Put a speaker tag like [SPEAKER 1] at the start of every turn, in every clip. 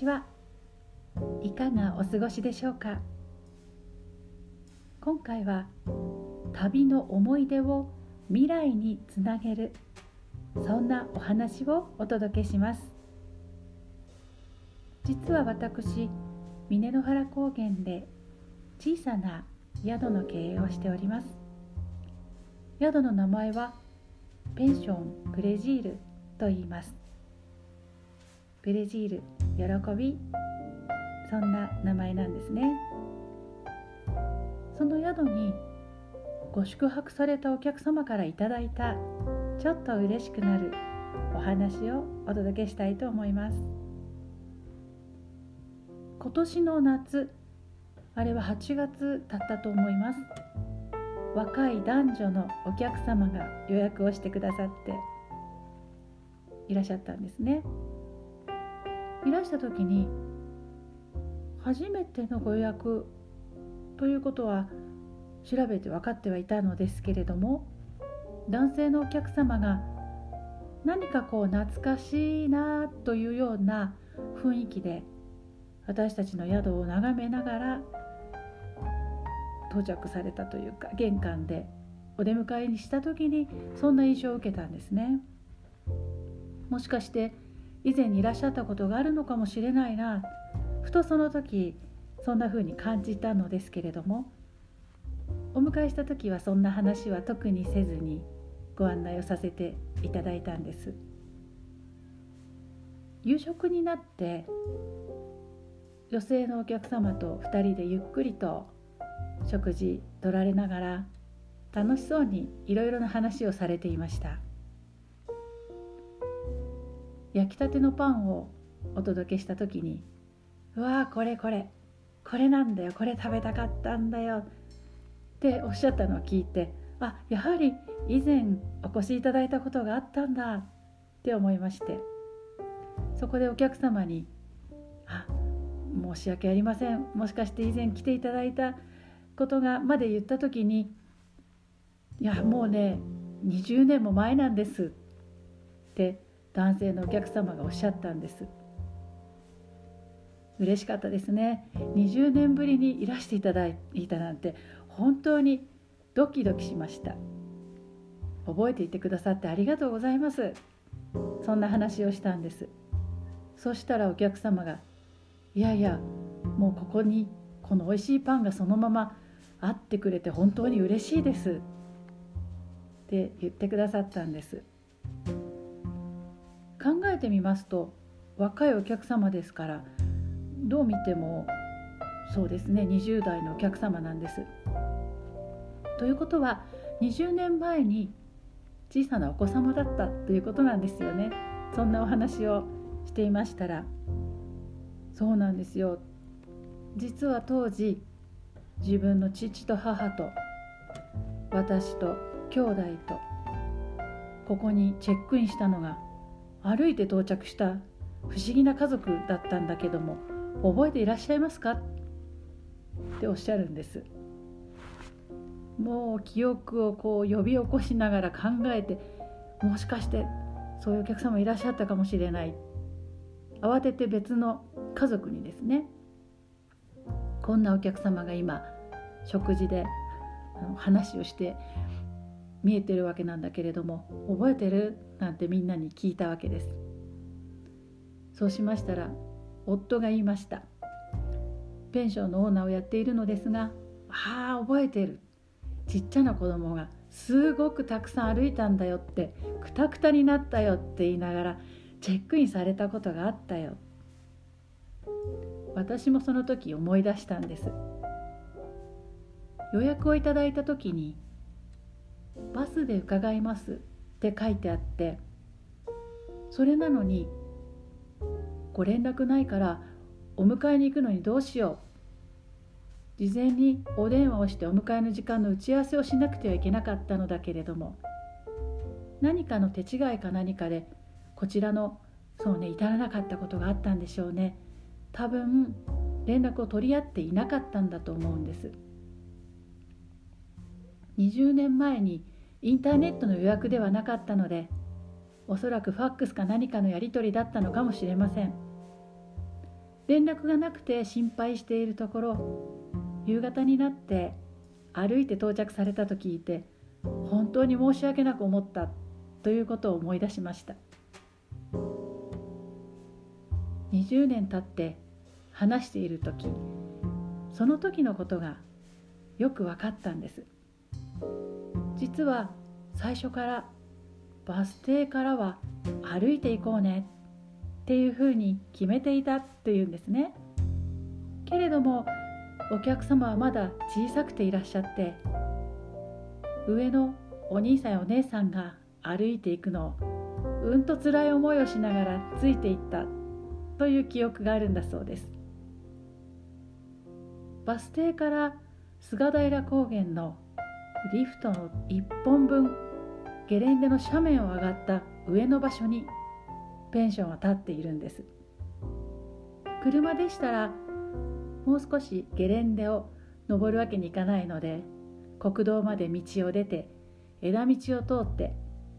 [SPEAKER 1] ちはいかがお過ごしでしょうか？今回は旅の思い出を未来につなげるそんなお話をお届けします。実は私峰の原高原で小さな宿の経営をしております。宿の名前はペンションプレジールと言います。プレジール喜び。そんな名前なんですね。その宿にご宿泊されたお客様からいただいたちょっと嬉しくなるお話をお届けしたいと思います。今年の夏あれは8月だったと思います。若い男女のお客様が予約をしてくださっていらっしゃったんですね。いらした時に初めてのご予約ということは調べて分かってはいたのですけれども男性のお客様が何かこう懐かしいなというような雰囲気で私たちの宿を眺めながら到着されたというか玄関でお出迎えにした時にそんな印象を受けたんですね。もしかして以前にいらっしゃったことがあるのかもしれないな。ふとその時そんな風に感じたのですけれども。お迎えした時はそんな話は特にせずにご案内をさせていただいたんです。夕食になって女性のお客様と2人でゆっくりと食事取られながら楽しそうにいろいろな話をされていました。焼きたてのパンをお届けした時に「うわーこれこれこれなんだよこれ食べたかったんだよ」っておっしゃったのを聞いてあやはり以前お越しいただいたことがあったんだって思いましてそこでお客様に「あ申し訳ありません。もしかして以前来ていただいたことが」まで言った時に「いやもうね20年も前なんです」って男性のお客様がおっしゃったんです。嬉しかったですね。20年ぶりにいらしていただいたなんて本当にドキドキしました。覚えていてくださってありがとうございます。そんな話をしたんです。そしたらお客様が「いやいやもうここにこの美味しいパンがそのままあってくれて本当に嬉しいです」って言ってくださったんです。考えてみますと若いお客様ですからどう見てもそうですね20代のお客様なんです。ということは20年前に小さなお子様だったということなんですよね。そんなお話をしていましたらそうなんですよ実は当時自分の父と母と私と兄弟とここにチェックインしたのが歩いて到着した不思議な家族だったんだけども覚えていらっしゃいますか？っておっしゃるんです。もう記憶をこう呼び起こしながら考えてもしかしてそういうお客様いらっしゃったかもしれない。慌てて別の家族にですねこんなお客様が今食事で話をして見えてるわけなんだけれども覚えてる？なんてみんなに聞いたわけです。そうしましたら夫が言いました。ペンションのオーナーをやっているのですがああ覚えてる。ちっちゃな子供がすごくたくさん歩いたんだよってくたくたになったよって言いながらチェックインされたことがあったよ。私もその時思い出したんです。予約をいただいた時に「バスで伺います」って書いてあってそれなのに「ご連絡ないからお迎えに行くのにどうしよう」事前にお電話をしてお迎えの時間の打ち合わせをしなくてはいけなかったのだけれども何かの手違いか何かでこちらのそうね至らなかったことがあったんでしょうね。多分連絡を取り合っていなかったんだと思うんです。20年前にインターネットの予約ではなかったのでおそらくファックスか何かのやり取りだったのかもしれません。連絡がなくて心配しているところ夕方になって歩いて到着されたと聞いて本当に申し訳なく思ったということを思い出しました。20年経って話している時その時のことがよく分かったんです。実は最初からバス停からは歩いていこうねっていうふうに決めていたっていうんですね。けれどもお客様はまだ小さくていらっしゃって上のお兄さんやお姉さんが歩いていくのをうんと辛い思いをしながらついていったという記憶があるんだそうです。バス停から菅平高原のリフトの1本分ゲレンデの斜面を上がった上の場所にペンションは建っているんです。車でしたらもう少しゲレンデを登るわけにいかないので国道まで道を出て枝道を通って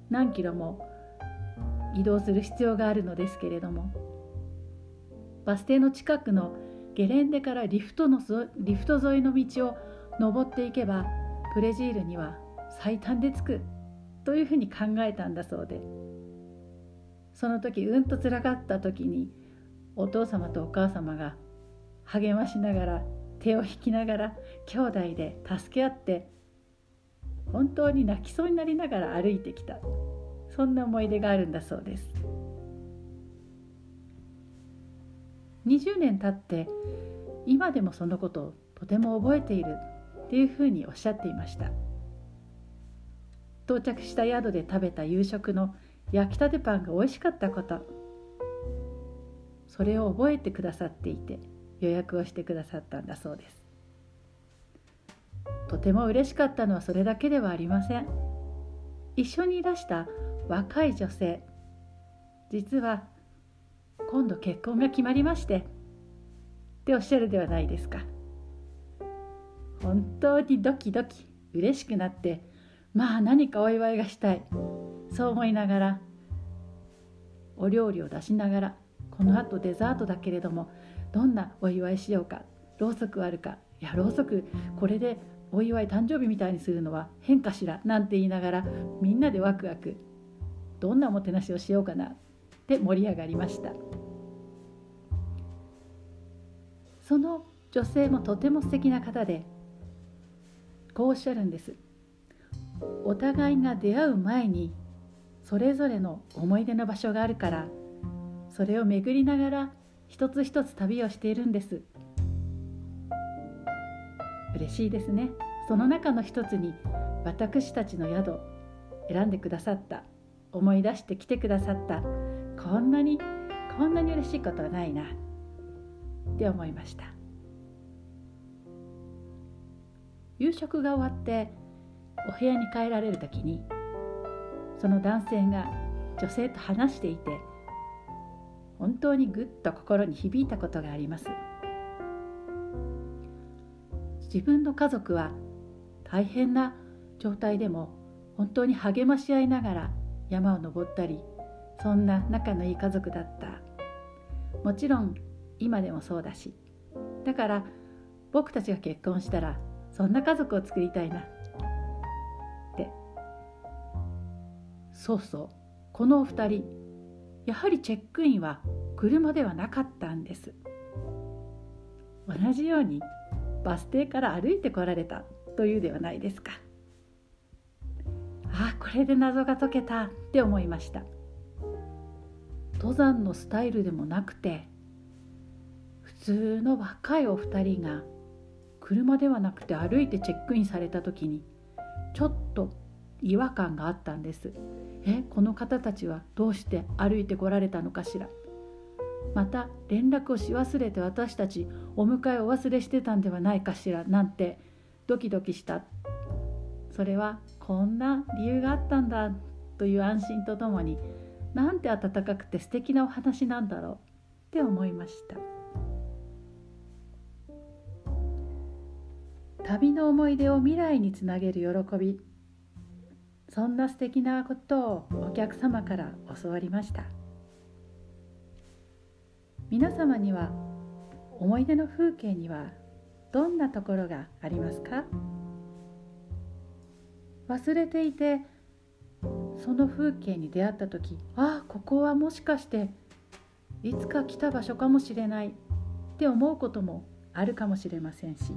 [SPEAKER 1] 何キロも移動する必要があるのですけれどもバス停の近くのゲレンデからリフトのリフト沿いの道を登っていけばプレジールには最短で着くというふうに考えたんだそうで。その時うんとつらかった時にお父様とお母様が励ましながら手を引きながら兄弟で助け合って本当に泣きそうになりながら歩いてきた。そんな思い出があるんだそうです。20年経って今でもそのことをとても覚えている。っていうふうにおっしゃっていました。到着した宿で食べた夕食の焼きたてパンが美味しかったこと。それを覚えてくださっていて予約をしてくださったんだそうです。とても嬉しかったのはそれだけではありません。一緒にいらした若い女性。実は今度結婚が決まりまして。っておっしゃるではないですか。本当にドキドキ嬉しくなってまあ何かお祝いがしたい。そう思いながらお料理を出しながらこのあとデザートだけれどもどんなお祝いしようかろうそくあるか。いやろうそくこれでお祝い誕生日みたいにするのは変かしらなんて言いながらみんなでワクワク。どんなおもてなしをしようかなって盛り上がりました。その女性もとても素敵な方でこうおっしゃるんです。お互いが出会う前にそれぞれの思い出の場所があるからそれを巡りながら一つ一つ旅をしているんです。嬉しいですね。その中の一つに私たちの宿選んでくださった思い出して来てくださったこんなにこんなに嬉しいことはないなって思いました。夕食が終わってお部屋に帰られる時にその男性が女性と話していて本当にぐっと心に響いたことがあります。自分の家族は大変な状態でも本当に励まし合いながら山を登ったりそんな仲のいい家族だった。もちろん今でもそうだし。だから僕たちが結婚したらそんな家族を作りたいな。って。そうそう。このお二人やはりチェックインは車ではなかったんです。同じようにバス停から歩いてこられたというではないですか。ああこれで謎が解けたって思いました。登山のスタイルでもなくて普通の若いお二人が車ではなくて歩いてチェックインされた時にちょっと違和感があったんです。えこの方たちはどうして歩いてこられたのかしら。また連絡をし忘れて私たちお迎えを忘れしてたんではないかしらなんてドキドキした。それはこんな理由があったんだという安心とともになんて温かくて素敵なお話なんだろうって思いました。旅の思い出を未来につなげる喜び。そんな素敵なことをお客様から教わりました。皆様には思い出の風景にはどんなところがありますか？忘れていてその風景に出会った時ああここはもしかしていつか来た場所かもしれないって思うこともあるかもしれませんし。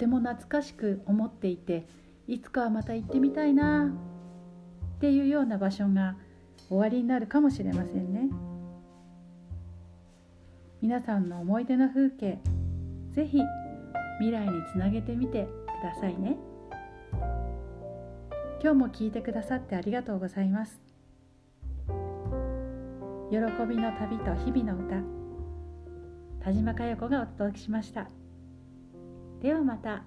[SPEAKER 1] ても懐かしく思っていていつかはまた行ってみたいなっていうような場所が終わりになるかもしれませんね。皆さんの思い出の風景ぜひ未来につなげてみてくださいね。今日も聞いてくださってありがとうございます。喜びの旅と日々の歌田島佳代子がお届けしました。ではまた。